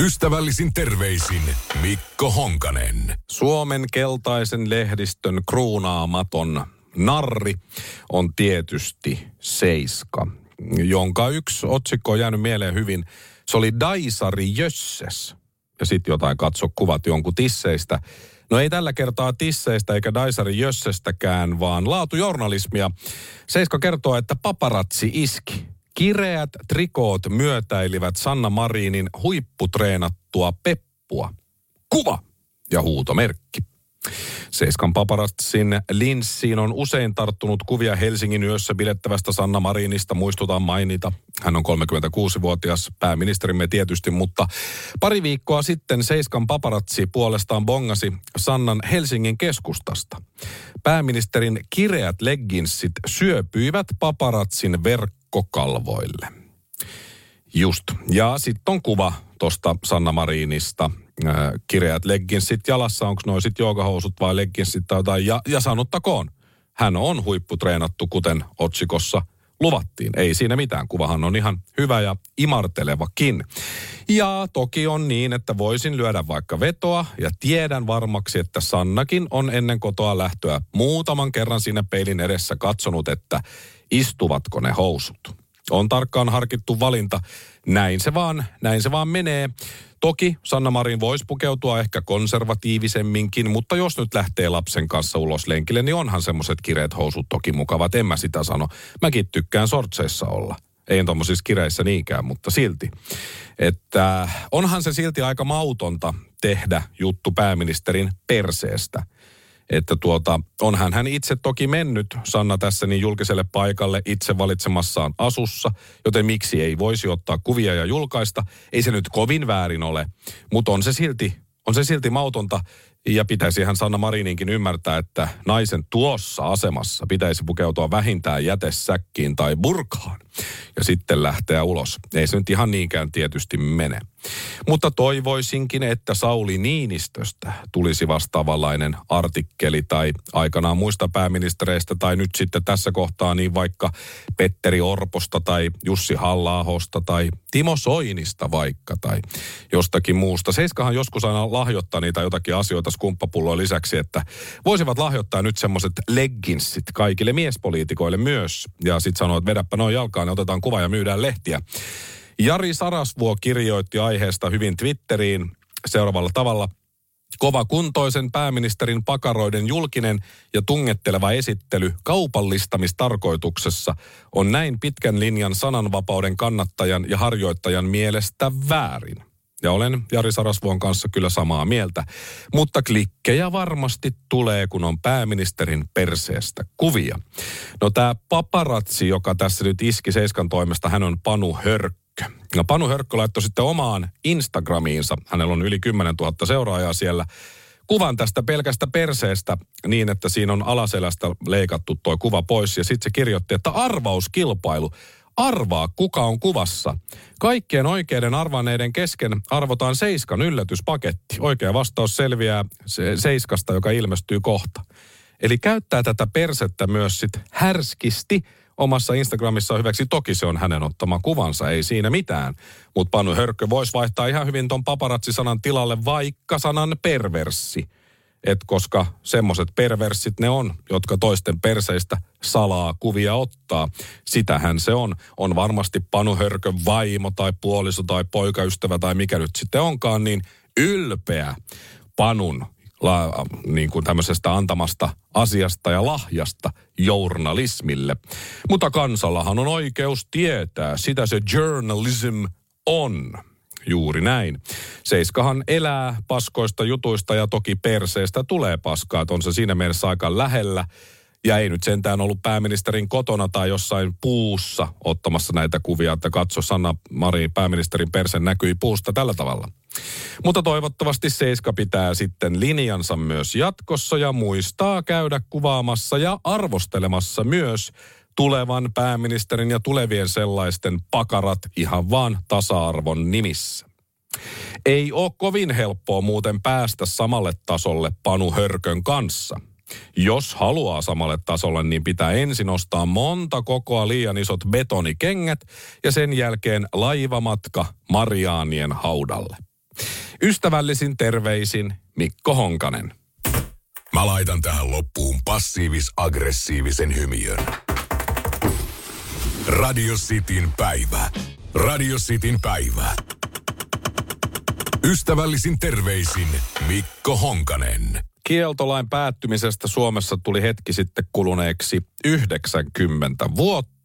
Ystävällisin terveisin Mikko Honkanen. Suomen keltaisen lehdistön kruunaamaton narri on tietysti Seiska, jonka yksi otsikko on jäänyt mieleen hyvin. Se oli Daisari Jösses. Ja sitten jotain katso kuvat jonkun tisseistä. No ei tällä kertaa tisseistä eikä Daisari Jössestäkään, vaan laatujournalismia. Seiska kertoo, että paparatsi iski. Kireät trikoot myötäilivät Sanna Marinin huipputreenattua peppua. Kuva ja huutomerkki. Seiskan paparatsin linssiin on usein tarttunut kuvia Helsingin yössä bilettävästä Sanna Marinista. Muistutaan mainita. Hän on 36-vuotias pääministerimme tietysti, mutta pari viikkoa sitten Seiskan paparatsi puolestaan bongasi Sannan Helsingin keskustasta. Pääministerin kireät legginsit syöpyivät paparatsin verkkokalvoille. Just. Ja sitten on kuva tuosta Sanna Marinista. Äh, kireät legginsit jalassa, onko noin sitten joogahousut vai legginsit tai jotain. Ja, ja sanottakoon, hän on huipputreenattu, kuten otsikossa luvattiin. Ei siinä mitään, kuvahan on ihan hyvä ja imartelevakin. Ja toki on niin, että voisin lyödä vaikka vetoa ja tiedän varmaksi, että Sannakin on ennen kotoa lähtöä muutaman kerran siinä peilin edessä katsonut, että istuvatko ne housut. On tarkkaan harkittu valinta. Näin se vaan, näin se vaan menee. Toki Sanna Marin voisi pukeutua ehkä konservatiivisemminkin, mutta jos nyt lähtee lapsen kanssa ulos lenkille, niin onhan semmoiset kireet housut toki mukavat. En mä sitä sano. Mäkin tykkään sortseissa olla. Ei tuommoisissa kireissä niinkään, mutta silti. Että onhan se silti aika mautonta tehdä juttu pääministerin perseestä – että tuota, onhan hän itse toki mennyt, Sanna tässä niin julkiselle paikalle itse valitsemassaan asussa, joten miksi ei voisi ottaa kuvia ja julkaista. Ei se nyt kovin väärin ole, mutta on se silti, on se silti mautonta ja pitäisi hän Sanna Marininkin ymmärtää, että naisen tuossa asemassa pitäisi pukeutua vähintään jätesäkkiin tai burkaan ja sitten lähteä ulos. Ei se nyt ihan niinkään tietysti mene. Mutta toivoisinkin, että Sauli Niinistöstä tulisi vastaavanlainen artikkeli tai aikanaan muista pääministereistä tai nyt sitten tässä kohtaa niin vaikka Petteri Orposta tai Jussi halla tai Timo Soinista vaikka tai jostakin muusta. Seiskahan joskus aina lahjoittaa niitä jotakin asioita skumppapulloa lisäksi, että voisivat lahjoittaa nyt semmoiset legginsit kaikille miespoliitikoille myös. Ja sitten sanoo, että vedäpä noin jalkaan ja otetaan kuva ja myydään lehtiä. Jari Sarasvuo kirjoitti aiheesta hyvin Twitteriin seuraavalla tavalla. Kova kuntoisen pääministerin pakaroiden julkinen ja tungetteleva esittely kaupallistamistarkoituksessa on näin pitkän linjan sananvapauden kannattajan ja harjoittajan mielestä väärin. Ja olen Jari Sarasvuon kanssa kyllä samaa mieltä. Mutta klikkejä varmasti tulee, kun on pääministerin perseestä kuvia. No tämä paparatsi, joka tässä nyt iski Seiskan toimesta, hän on Panu Hörk ja Panu Hörkkö laittoi sitten omaan Instagramiinsa, hänellä on yli 10 000 seuraajaa siellä, kuvan tästä pelkästä perseestä niin, että siinä on alaselästä leikattu tuo kuva pois. Ja sitten se kirjoitti, että arvauskilpailu. Arvaa, kuka on kuvassa. Kaikkien oikeiden arvaneiden kesken arvotaan Seiskan yllätyspaketti. Oikea vastaus selviää se Seiskasta, joka ilmestyy kohta. Eli käyttää tätä persettä myös sit härskisti – omassa Instagramissa hyväksi. Toki se on hänen ottama kuvansa, ei siinä mitään. Mutta Panu Hörkkö voisi vaihtaa ihan hyvin ton paparazzi-sanan tilalle vaikka sanan perverssi. Et koska semmoiset perversit ne on, jotka toisten perseistä salaa kuvia ottaa. Sitähän se on. On varmasti Panu Hörkön vaimo tai puoliso tai poikaystävä tai mikä nyt sitten onkaan, niin ylpeä Panun la, niin kuin tämmöisestä antamasta asiasta ja lahjasta journalismille. Mutta kansallahan on oikeus tietää, sitä se journalism on. Juuri näin. Seiskahan elää paskoista jutuista ja toki perseestä tulee paskaa, on se siinä mielessä aika lähellä. Ja ei nyt sentään ollut pääministerin kotona tai jossain puussa ottamassa näitä kuvia, että katso Sanna Marin pääministerin perse näkyi puusta tällä tavalla. Mutta toivottavasti Seiska pitää sitten linjansa myös jatkossa ja muistaa käydä kuvaamassa ja arvostelemassa myös tulevan pääministerin ja tulevien sellaisten pakarat ihan vaan tasa-arvon nimissä. Ei ole kovin helppoa muuten päästä samalle tasolle Panu Hörkön kanssa. Jos haluaa samalle tasolle, niin pitää ensin ostaa monta kokoa liian isot betonikengät ja sen jälkeen laivamatka Mariaanien haudalle. Ystävällisin terveisin Mikko Honkanen. Mä laitan tähän loppuun passiivis-aggressiivisen hymiön. Radio Cityn päivä. Radio Cityn päivä. Ystävällisin terveisin Mikko Honkanen. Kieltolain päättymisestä Suomessa tuli hetki sitten kuluneeksi 90 vuotta.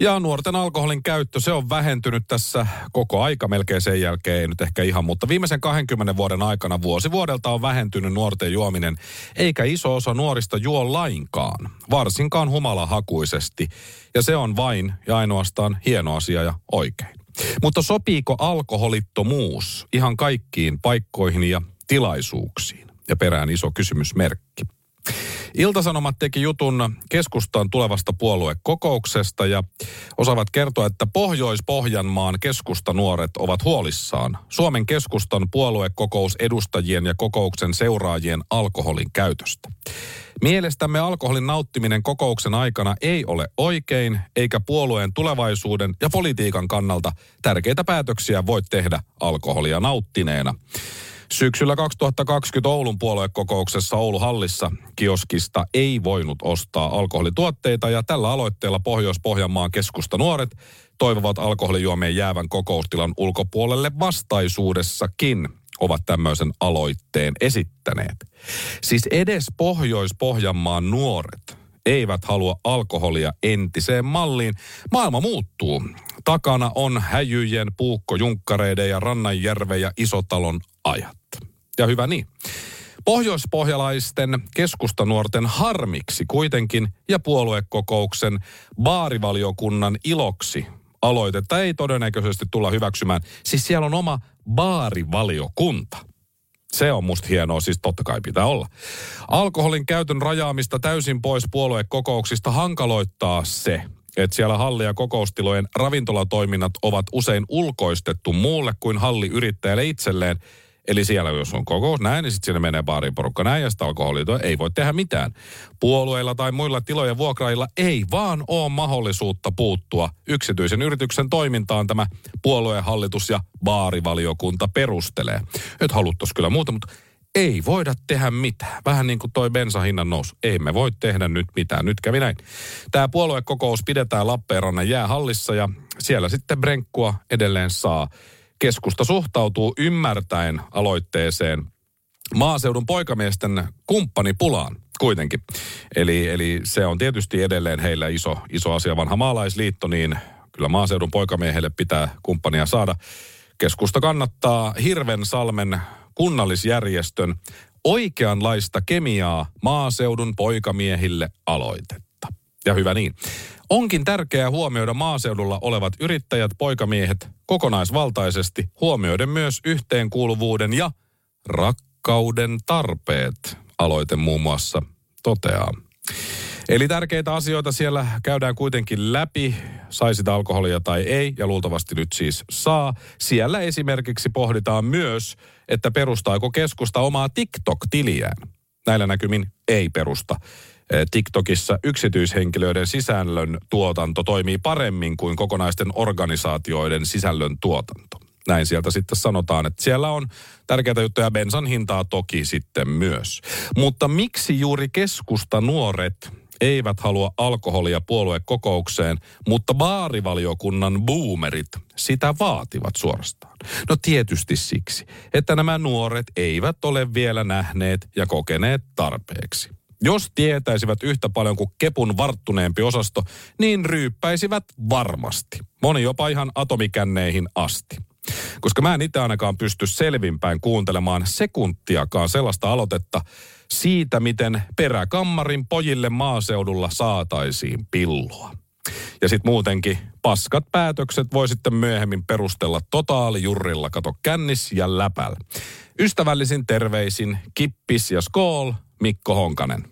Ja nuorten alkoholin käyttö, se on vähentynyt tässä koko aika melkein sen jälkeen, ei nyt ehkä ihan, mutta viimeisen 20 vuoden aikana vuosi vuodelta on vähentynyt nuorten juominen, eikä iso osa nuorista juo lainkaan, varsinkaan humalahakuisesti. Ja se on vain ja ainoastaan hieno asia ja oikein. Mutta sopiiko alkoholittomuus ihan kaikkiin paikkoihin ja tilaisuuksiin? Ja perään iso kysymysmerkki. Iltasanomat teki jutun keskustan tulevasta puoluekokouksesta ja osaavat kertoa, että Pohjois-Pohjanmaan keskustanuoret ovat huolissaan Suomen keskustan puoluekokous edustajien ja kokouksen seuraajien alkoholin käytöstä. Mielestämme alkoholin nauttiminen kokouksen aikana ei ole oikein, eikä puolueen tulevaisuuden ja politiikan kannalta tärkeitä päätöksiä voi tehdä alkoholia nauttineena. Syksyllä 2020 Oulun puoluekokouksessa Oulu Hallissa kioskista ei voinut ostaa alkoholituotteita ja tällä aloitteella Pohjois-Pohjanmaan keskusta nuoret toivovat alkoholijuomien jäävän kokoustilan ulkopuolelle vastaisuudessakin ovat tämmöisen aloitteen esittäneet. Siis edes Pohjois-Pohjanmaan nuoret eivät halua alkoholia entiseen malliin. Maailma muuttuu. Takana on häjyjen, puukkojunkkareiden ja Rannanjärven ja Isotalon ajat. Ja hyvä niin. Pohjoispohjalaisten keskustanuorten harmiksi kuitenkin ja puoluekokouksen baarivaliokunnan iloksi aloitetta ei todennäköisesti tulla hyväksymään. Siis siellä on oma baarivaliokunta. Se on musta hienoa, siis totta kai pitää olla. Alkoholin käytön rajaamista täysin pois puoluekokouksista hankaloittaa se, että siellä halli- ja kokoustilojen ravintolatoiminnat ovat usein ulkoistettu muulle kuin halliyrittäjälle itselleen – Eli siellä jos on kokous näin, niin sitten sinne menee baariin porukka näin ja sitä alkoholia ei voi tehdä mitään. Puolueilla tai muilla tilojen vuokrailla ei vaan ole mahdollisuutta puuttua yksityisen yrityksen toimintaan tämä puolueen hallitus ja baarivaliokunta perustelee. Et haluttais kyllä muuta, mutta ei voida tehdä mitään. Vähän niin kuin toi bensahinnan nousu. Ei me voi tehdä nyt mitään. Nyt kävi näin. Tämä puoluekokous pidetään Lappeenrannan jäähallissa ja siellä sitten brenkkua edelleen saa. Keskusta suhtautuu ymmärtäen aloitteeseen maaseudun poikamiesten kumppanipulaan kuitenkin. Eli, eli se on tietysti edelleen heillä iso, iso asia. Vanha maalaisliitto, niin kyllä maaseudun poikamiehelle pitää kumppania saada. Keskusta kannattaa Hirvensalmen kunnallisjärjestön oikeanlaista kemiaa maaseudun poikamiehille aloitetta. Ja hyvä niin. Onkin tärkeää huomioida maaseudulla olevat yrittäjät, poikamiehet kokonaisvaltaisesti, huomioiden myös yhteenkuuluvuuden ja rakkauden tarpeet, aloite muun muassa toteaa. Eli tärkeitä asioita siellä käydään kuitenkin läpi, saisit alkoholia tai ei, ja luultavasti nyt siis saa. Siellä esimerkiksi pohditaan myös, että perustaako keskusta omaa TikTok-tiliään. Näillä näkymin ei perusta. TikTokissa yksityishenkilöiden sisällön tuotanto toimii paremmin kuin kokonaisten organisaatioiden sisällön tuotanto. Näin sieltä sitten sanotaan, että siellä on tärkeitä juttuja, bensan hintaa toki sitten myös. Mutta miksi juuri keskusta nuoret eivät halua alkoholia puoluekokoukseen, mutta baarivaliokunnan boomerit sitä vaativat suorastaan? No tietysti siksi, että nämä nuoret eivät ole vielä nähneet ja kokeneet tarpeeksi. Jos tietäisivät yhtä paljon kuin Kepun varttuneempi osasto, niin ryyppäisivät varmasti. Moni jopa ihan atomikänneihin asti. Koska mä en itse ainakaan pysty selvinpäin kuuntelemaan sekuntiakaan sellaista aloitetta siitä, miten peräkammarin pojille maaseudulla saataisiin pillua. Ja sitten muutenkin paskat päätökset voi sitten myöhemmin perustella totaalijurrilla, kato kännis ja läpäl. Ystävällisin terveisin Kippis ja Skool, Mikko Honkanen.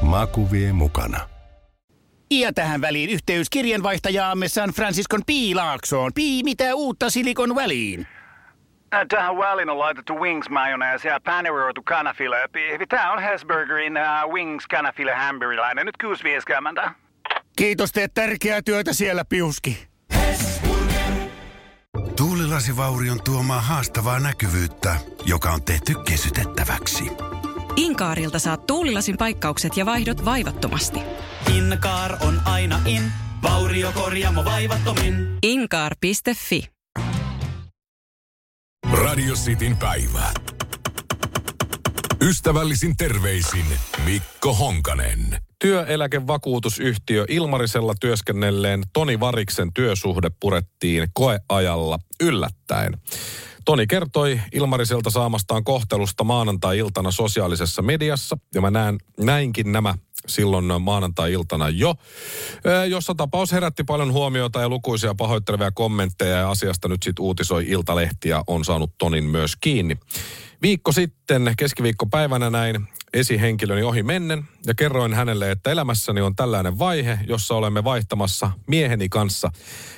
Maku vie mukana. Ja tähän väliin yhteys kirjanvaihtajaamme San Franciscon Piilaaksoon. Pii, mitä uutta Silikon väliin? Äh, Tähän väliin on laitettu wings mayonnaise ja paneroitu kanafila. Tämä on Hesburgerin uh, wings kanafila hamburilainen. Nyt 6.50. Kiitos, teet tärkeää työtä siellä, Piuski. Tuulilasivaurion tuomaa haastavaa näkyvyyttä, joka on tehty kesytettäväksi. Inkaarilta saat tuulilasin paikkaukset ja vaihdot vaivattomasti. Inkaar on aina in, vauriokorjaamo vaivattomin. Inkaar.fi Radio Cityn päivä. Ystävällisin terveisin Mikko Honkanen. Työeläkevakuutusyhtiö Ilmarisella työskennelleen Toni Variksen työsuhde purettiin koeajalla yllättäen. Toni kertoi Ilmariselta saamastaan kohtelusta maanantai-iltana sosiaalisessa mediassa, ja mä näen, näinkin nämä silloin maanantai-iltana jo, jossa tapaus herätti paljon huomiota ja lukuisia pahoittelevia kommentteja ja asiasta nyt sitten uutisoi Iltalehti ja on saanut Tonin myös kiinni. Viikko sitten keskiviikkopäivänä näin esihenkilöni ohi mennen ja kerroin hänelle, että elämässäni on tällainen vaihe, jossa olemme vaihtamassa mieheni kanssa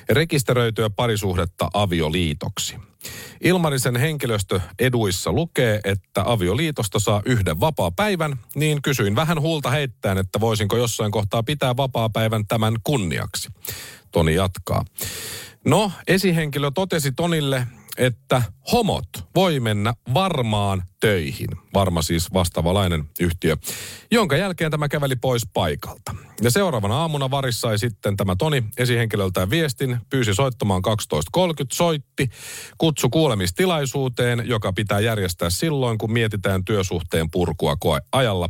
rekisteröityä parisuhdetta avioliitoksi. Ilmarisen henkilöstö eduissa lukee, että avioliitosta saa yhden vapaa-päivän, niin kysyin vähän huulta heittäen, että voisinko jossain kohtaa pitää vapaa-päivän tämän kunniaksi. Toni jatkaa. No, esihenkilö totesi Tonille, että homot voi mennä varmaan töihin. Varma siis vastaavalainen yhtiö, jonka jälkeen tämä käveli pois paikalta. Ja seuraavana aamuna Varis sai sitten tämä Toni esihenkilöltään viestin, pyysi soittamaan 12.30, soitti, kutsu kuulemistilaisuuteen, joka pitää järjestää silloin, kun mietitään työsuhteen purkua koeajalla.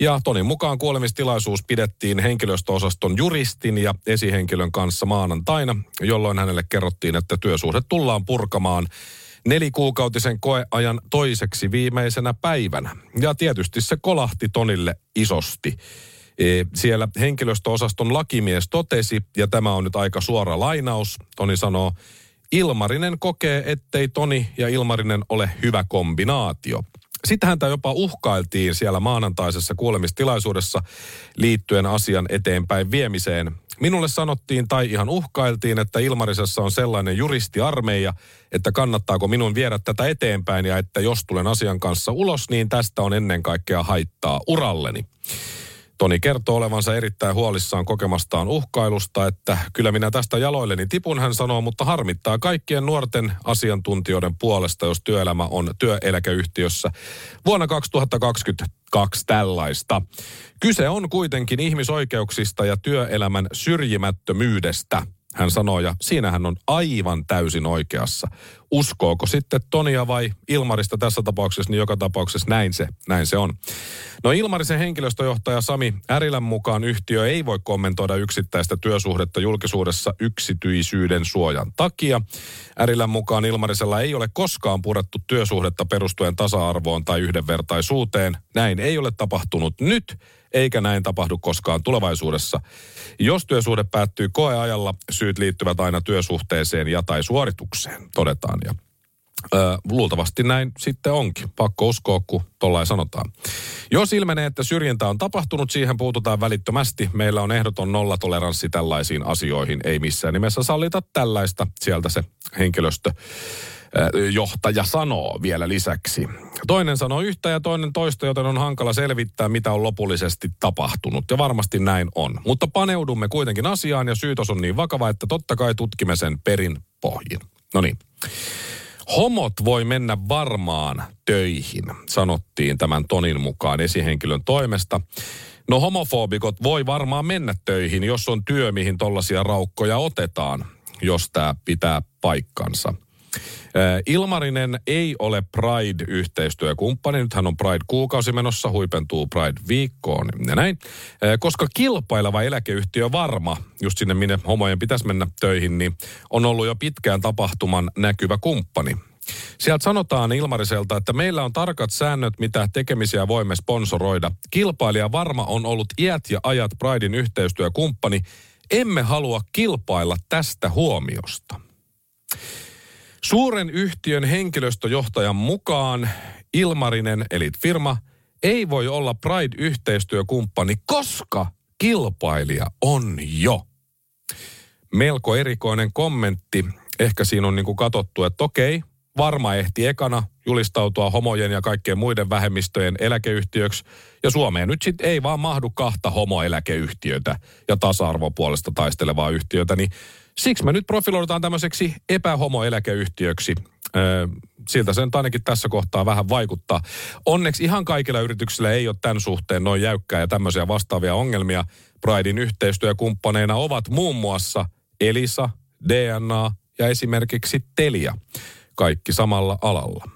Ja Tonin mukaan kuolemistilaisuus pidettiin henkilöstöosaston juristin ja esihenkilön kanssa maanantaina, jolloin hänelle kerrottiin, että työsuhde tullaan purkamaan nelikuukautisen koeajan toiseksi viimeisenä päivänä. Ja tietysti se kolahti Tonille isosti. E, Siellä henkilöstöosaston lakimies totesi, ja tämä on nyt aika suora lainaus, Toni sanoo, Ilmarinen kokee, ettei Toni ja Ilmarinen ole hyvä kombinaatio. Sitten häntä jopa uhkailtiin siellä maanantaisessa kuulemistilaisuudessa liittyen asian eteenpäin viemiseen. Minulle sanottiin tai ihan uhkailtiin, että Ilmarisessa on sellainen juristiarmeija, että kannattaako minun viedä tätä eteenpäin ja että jos tulen asian kanssa ulos, niin tästä on ennen kaikkea haittaa uralleni. Toni kertoo olevansa erittäin huolissaan kokemastaan uhkailusta, että kyllä minä tästä jaloilleni tipun, hän sanoo, mutta harmittaa kaikkien nuorten asiantuntijoiden puolesta, jos työelämä on työeläkeyhtiössä vuonna 2022 tällaista. Kyse on kuitenkin ihmisoikeuksista ja työelämän syrjimättömyydestä – hän sanoo, ja siinä hän on aivan täysin oikeassa. Uskooko sitten Tonia vai Ilmarista tässä tapauksessa, niin joka tapauksessa näin se, näin se on. No Ilmarisen henkilöstöjohtaja Sami Ärilän mukaan yhtiö ei voi kommentoida yksittäistä työsuhdetta julkisuudessa yksityisyyden suojan takia. Ärilän mukaan Ilmarisella ei ole koskaan purettu työsuhdetta perustuen tasa-arvoon tai yhdenvertaisuuteen. Näin ei ole tapahtunut nyt, eikä näin tapahdu koskaan tulevaisuudessa. Jos työsuhde päättyy koeajalla, syyt liittyvät aina työsuhteeseen ja tai suoritukseen, todetaan. Ja Ö, luultavasti näin sitten onkin. Pakko uskoa, kun tollain sanotaan. Jos ilmenee, että syrjintä on tapahtunut, siihen puututaan välittömästi. Meillä on ehdoton nollatoleranssi tällaisiin asioihin. Ei missään nimessä sallita tällaista. Sieltä se henkilöstö johtaja sanoo vielä lisäksi. Toinen sanoo yhtä ja toinen toista, joten on hankala selvittää, mitä on lopullisesti tapahtunut. Ja varmasti näin on. Mutta paneudumme kuitenkin asiaan ja syytös on niin vakava, että totta kai tutkimme sen perin pohjin. No niin. Homot voi mennä varmaan töihin, sanottiin tämän tonin mukaan esihenkilön toimesta. No homofobikot voi varmaan mennä töihin, jos on työ, mihin tollaisia raukkoja otetaan, jos tämä pitää paikkansa. Ilmarinen ei ole Pride-yhteistyökumppani. Nythän on Pride-kuukausi menossa, huipentuu Pride-viikkoon ja näin. Koska kilpaileva eläkeyhtiö Varma, just sinne minne homojen pitäisi mennä töihin, niin on ollut jo pitkään tapahtuman näkyvä kumppani. Sieltä sanotaan Ilmariselta, että meillä on tarkat säännöt, mitä tekemisiä voimme sponsoroida. Kilpailija Varma on ollut iät ja ajat Pridein yhteistyökumppani. Emme halua kilpailla tästä huomiosta. Suuren yhtiön henkilöstöjohtajan mukaan Ilmarinen, eli firma, ei voi olla Pride-yhteistyökumppani, koska kilpailija on jo. Melko erikoinen kommentti. Ehkä siinä on niin kuin katsottu, että okei, varma ehti ekana julistautua homojen ja kaikkien muiden vähemmistöjen eläkeyhtiöksi. Ja Suomeen nyt sitten ei vaan mahdu kahta homoeläkeyhtiötä ja tasa-arvopuolesta taistelevaa yhtiötä, niin Siksi me nyt profiloidutaan tämmöiseksi epähomoeläkeyhtiöksi. Siltä se nyt ainakin tässä kohtaa vähän vaikuttaa. Onneksi ihan kaikilla yrityksillä ei ole tämän suhteen noin jäykkää ja tämmöisiä vastaavia ongelmia. Pridein yhteistyökumppaneina ovat muun muassa Elisa, DNA ja esimerkiksi Telia. Kaikki samalla alalla.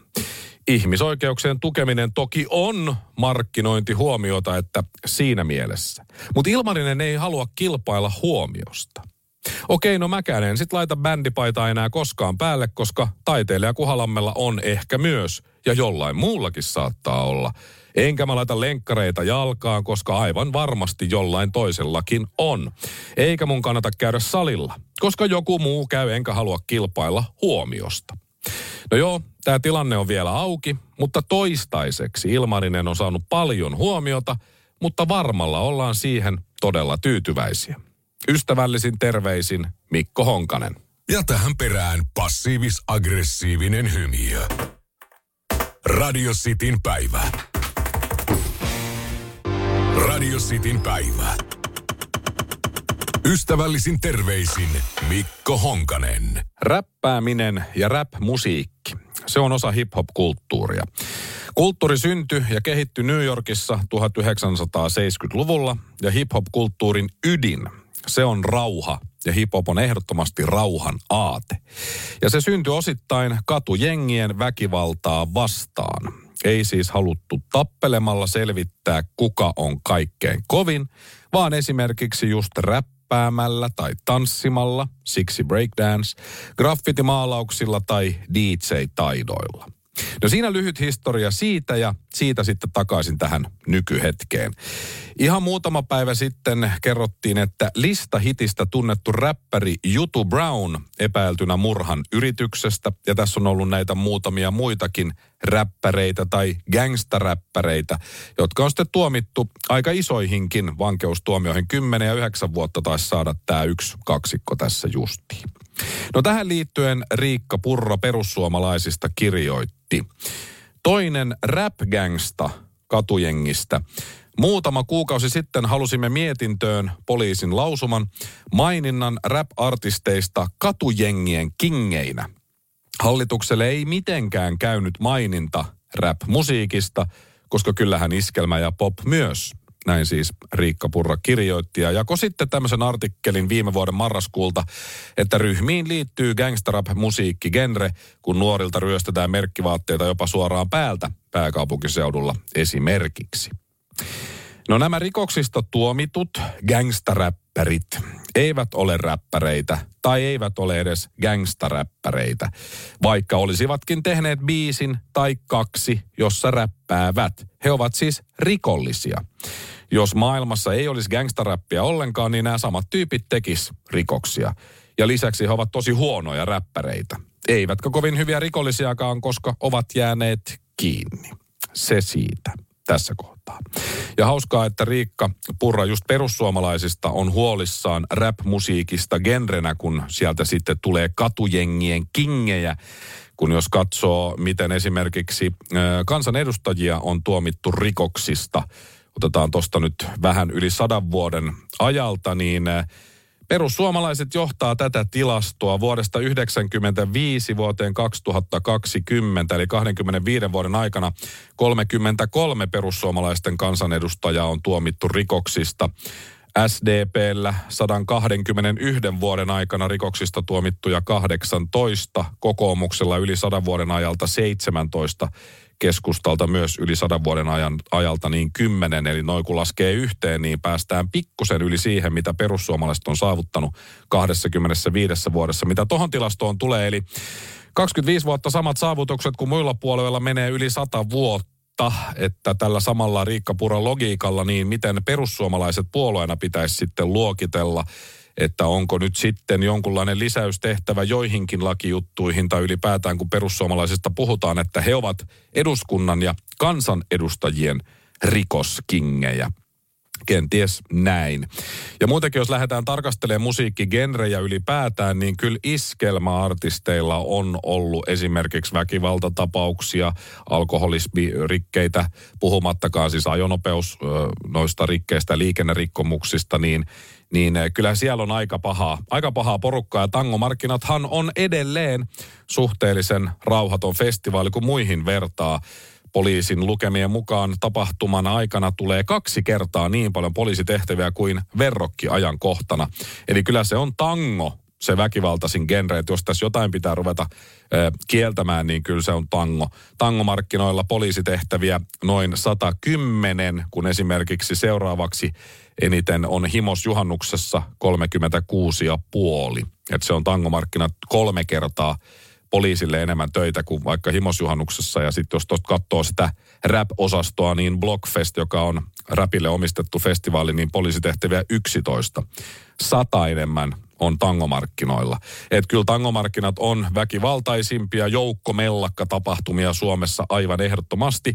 Ihmisoikeuksien tukeminen toki on markkinointihuomiota, että siinä mielessä. Mutta Ilmarinen ei halua kilpailla huomiosta. Okei, no mäkään en sit laita bändipaitaa enää koskaan päälle, koska taiteilija Kuhalammella on ehkä myös, ja jollain muullakin saattaa olla. Enkä mä laita lenkkareita jalkaan, koska aivan varmasti jollain toisellakin on. Eikä mun kannata käydä salilla, koska joku muu käy enkä halua kilpailla huomiosta. No joo, tämä tilanne on vielä auki, mutta toistaiseksi Ilmarinen on saanut paljon huomiota, mutta varmalla ollaan siihen todella tyytyväisiä. Ystävällisin terveisin Mikko Honkanen. Ja tähän perään passiivis-aggressiivinen hymiö. Radio Cityn päivä. Radio Cityn päivä. Ystävällisin terveisin Mikko Honkanen. Räppääminen ja rap-musiikki. Se on osa hip-hop-kulttuuria. Kulttuuri syntyi ja kehittyi New Yorkissa 1970-luvulla ja hip-hop-kulttuurin ydin se on rauha ja hip-hop on ehdottomasti rauhan aate. Ja se syntyi osittain katujengien väkivaltaa vastaan. Ei siis haluttu tappelemalla selvittää, kuka on kaikkein kovin, vaan esimerkiksi just räppäämällä tai tanssimalla, siksi breakdance, graffitimaalauksilla tai DJ-taidoilla. No siinä lyhyt historia siitä ja siitä sitten takaisin tähän nykyhetkeen. Ihan muutama päivä sitten kerrottiin, että lista hitistä tunnettu räppäri Jutu Brown epäiltynä murhan yrityksestä. Ja tässä on ollut näitä muutamia muitakin räppäreitä tai gangstaräppäreitä, jotka on sitten tuomittu aika isoihinkin vankeustuomioihin. 10 ja 9 vuotta taisi saada tämä yksi kaksikko tässä justiin. No tähän liittyen Riikka Purra perussuomalaisista kirjoitti. Toinen rap-gangsta katujengistä. Muutama kuukausi sitten halusimme mietintöön poliisin lausuman maininnan rap-artisteista katujengien kingeinä. Hallitukselle ei mitenkään käynyt maininta rap-musiikista, koska kyllähän iskelmä ja pop myös näin siis Riikka Purra kirjoitti. Ja jako sitten tämmöisen artikkelin viime vuoden marraskuulta, että ryhmiin liittyy gangsterrap-musiikkigenre, kun nuorilta ryöstetään merkkivaatteita jopa suoraan päältä pääkaupunkiseudulla esimerkiksi. No nämä rikoksista tuomitut gangstaräppärit eivät ole räppäreitä tai eivät ole edes gangstaräppäreitä, vaikka olisivatkin tehneet biisin tai kaksi, jossa räppäävät. He ovat siis rikollisia. Jos maailmassa ei olisi gangstaräppiä ollenkaan, niin nämä samat tyypit tekis rikoksia. Ja lisäksi he ovat tosi huonoja räppäreitä. Eivätkä kovin hyviä rikollisiakaan, koska ovat jääneet kiinni. Se siitä tässä kohtaa. Ja hauskaa, että Riikka Purra just perussuomalaisista on huolissaan rap-musiikista genrenä, kun sieltä sitten tulee katujengien kingejä. Kun jos katsoo, miten esimerkiksi kansanedustajia on tuomittu rikoksista, otetaan tuosta nyt vähän yli sadan vuoden ajalta, niin Perussuomalaiset johtaa tätä tilastoa vuodesta 1995 vuoteen 2020, eli 25 vuoden aikana 33 perussuomalaisten kansanedustajaa on tuomittu rikoksista. SDPllä 121 vuoden aikana rikoksista tuomittuja 18, kokoomuksella yli 100 vuoden ajalta 17, keskustalta myös yli 100 vuoden ajan, ajalta niin 10, eli noin kun laskee yhteen, niin päästään pikkusen yli siihen, mitä perussuomalaiset on saavuttanut 25 vuodessa, mitä tohon tilastoon tulee, eli 25 vuotta samat saavutukset kuin muilla puolueilla menee yli 100 vuotta. Että tällä samalla Riikka Puran logiikalla, niin miten perussuomalaiset puolueena pitäisi sitten luokitella, että onko nyt sitten jonkunlainen lisäystehtävä joihinkin lakijuttuihin tai ylipäätään kun perussuomalaisista puhutaan, että he ovat eduskunnan ja kansanedustajien rikoskingejä. Kenties näin. Ja muutenkin, jos lähdetään tarkastelemaan musiikkigenrejä ylipäätään, niin kyllä iskelmäartisteilla on ollut esimerkiksi väkivaltatapauksia, alkoholismirikkeitä, puhumattakaan siis ajonopeus noista rikkeistä, liikennerikkomuksista, niin niin kyllä siellä on aika pahaa, aika pahaa porukkaa. Ja tangomarkkinathan on edelleen suhteellisen rauhaton festivaali kuin muihin vertaa poliisin lukemien mukaan tapahtuman aikana tulee kaksi kertaa niin paljon poliisitehtäviä kuin verrokkiajankohtana. Eli kyllä se on tango se väkivaltaisin genre, että jos tässä jotain pitää ruveta ö, kieltämään, niin kyllä se on tango. Tangomarkkinoilla poliisitehtäviä noin 110, kun esimerkiksi seuraavaksi eniten on Himos juhannuksessa 36,5. Että se on tangomarkkinat kolme kertaa poliisille enemmän töitä kuin vaikka himosjuhannuksessa. Ja sitten jos tuosta katsoo sitä rap-osastoa, niin Blockfest, joka on rapille omistettu festivaali, niin poliisitehtäviä 11. Sata enemmän on tangomarkkinoilla. Että kyllä tangomarkkinat on väkivaltaisimpia joukkomellakka-tapahtumia Suomessa aivan ehdottomasti.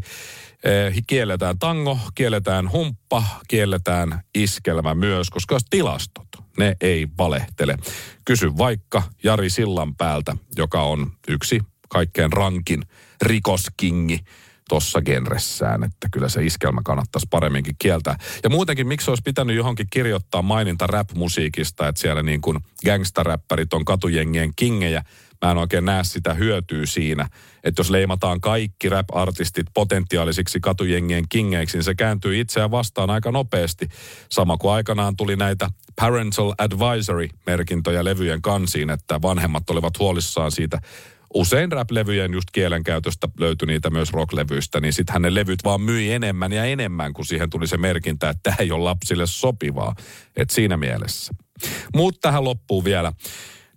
Eh, kielletään tango, kielletään humppa, kielletään iskelmä myös, koska tilastot, ne ei valehtele. Kysy vaikka Jari Sillan päältä, joka on yksi kaikkein rankin rikoskingi tuossa genressään, että kyllä se iskelmä kannattaisi paremminkin kieltää. Ja muutenkin, miksi olisi pitänyt johonkin kirjoittaa maininta rap-musiikista, että siellä niin kuin gangstaräppärit on katujengien kingejä. Mä en oikein näe sitä hyötyä siinä, että jos leimataan kaikki rap-artistit potentiaalisiksi katujengien kingeiksi, niin se kääntyy itseään vastaan aika nopeasti. Sama kuin aikanaan tuli näitä parental advisory-merkintöjä levyjen kansiin, että vanhemmat olivat huolissaan siitä usein rap-levyjen just kielenkäytöstä löytyi niitä myös rock-levyistä, niin sitten ne levyt vaan myi enemmän ja enemmän, kun siihen tuli se merkintä, että tämä ei ole lapsille sopivaa. Et siinä mielessä. Mutta tähän loppuu vielä.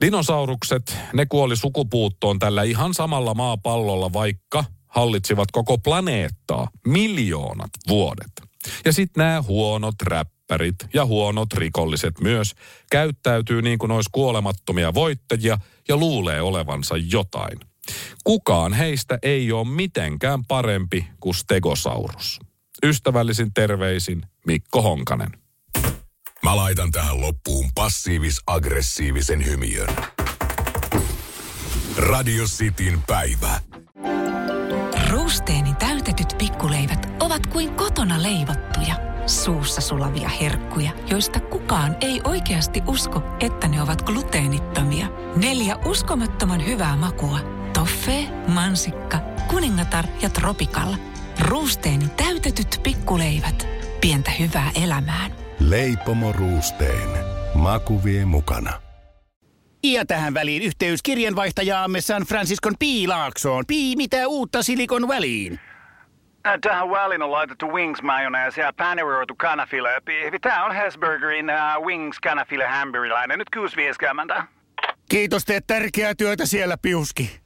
Dinosaurukset, ne kuoli sukupuuttoon tällä ihan samalla maapallolla, vaikka hallitsivat koko planeettaa miljoonat vuodet. Ja sitten nämä huonot rap ja huonot rikolliset myös käyttäytyy niin kuin olisi kuolemattomia voittajia ja luulee olevansa jotain. Kukaan heistä ei ole mitenkään parempi kuin Stegosaurus. Ystävällisin terveisin Mikko Honkanen. Mä laitan tähän loppuun passiivis-aggressiivisen hymiön. Radio Cityn päivä. Ruusteeni täytetyt pikkuleivät ovat kuin kotona leivottuja – suussa sulavia herkkuja, joista kukaan ei oikeasti usko, että ne ovat gluteenittomia. Neljä uskomattoman hyvää makua. Toffee, mansikka, kuningatar ja tropikalla. Ruusteeni täytetyt pikkuleivät. Pientä hyvää elämään. Leipomo Ruusteen. Maku vie mukana. Ja tähän väliin yhteys kirjanvaihtajaamme San Franciscon Piilaaksoon. Pii, mitä uutta Silikon väliin? Tähän väliin on laitettu wings mayonnaise ja paneroitu kanafila. Tämä on Hesburgerin uh, wings kanafila hamburilainen. Nyt 6.50. Kiitos, teet tärkeää työtä siellä, Piuski.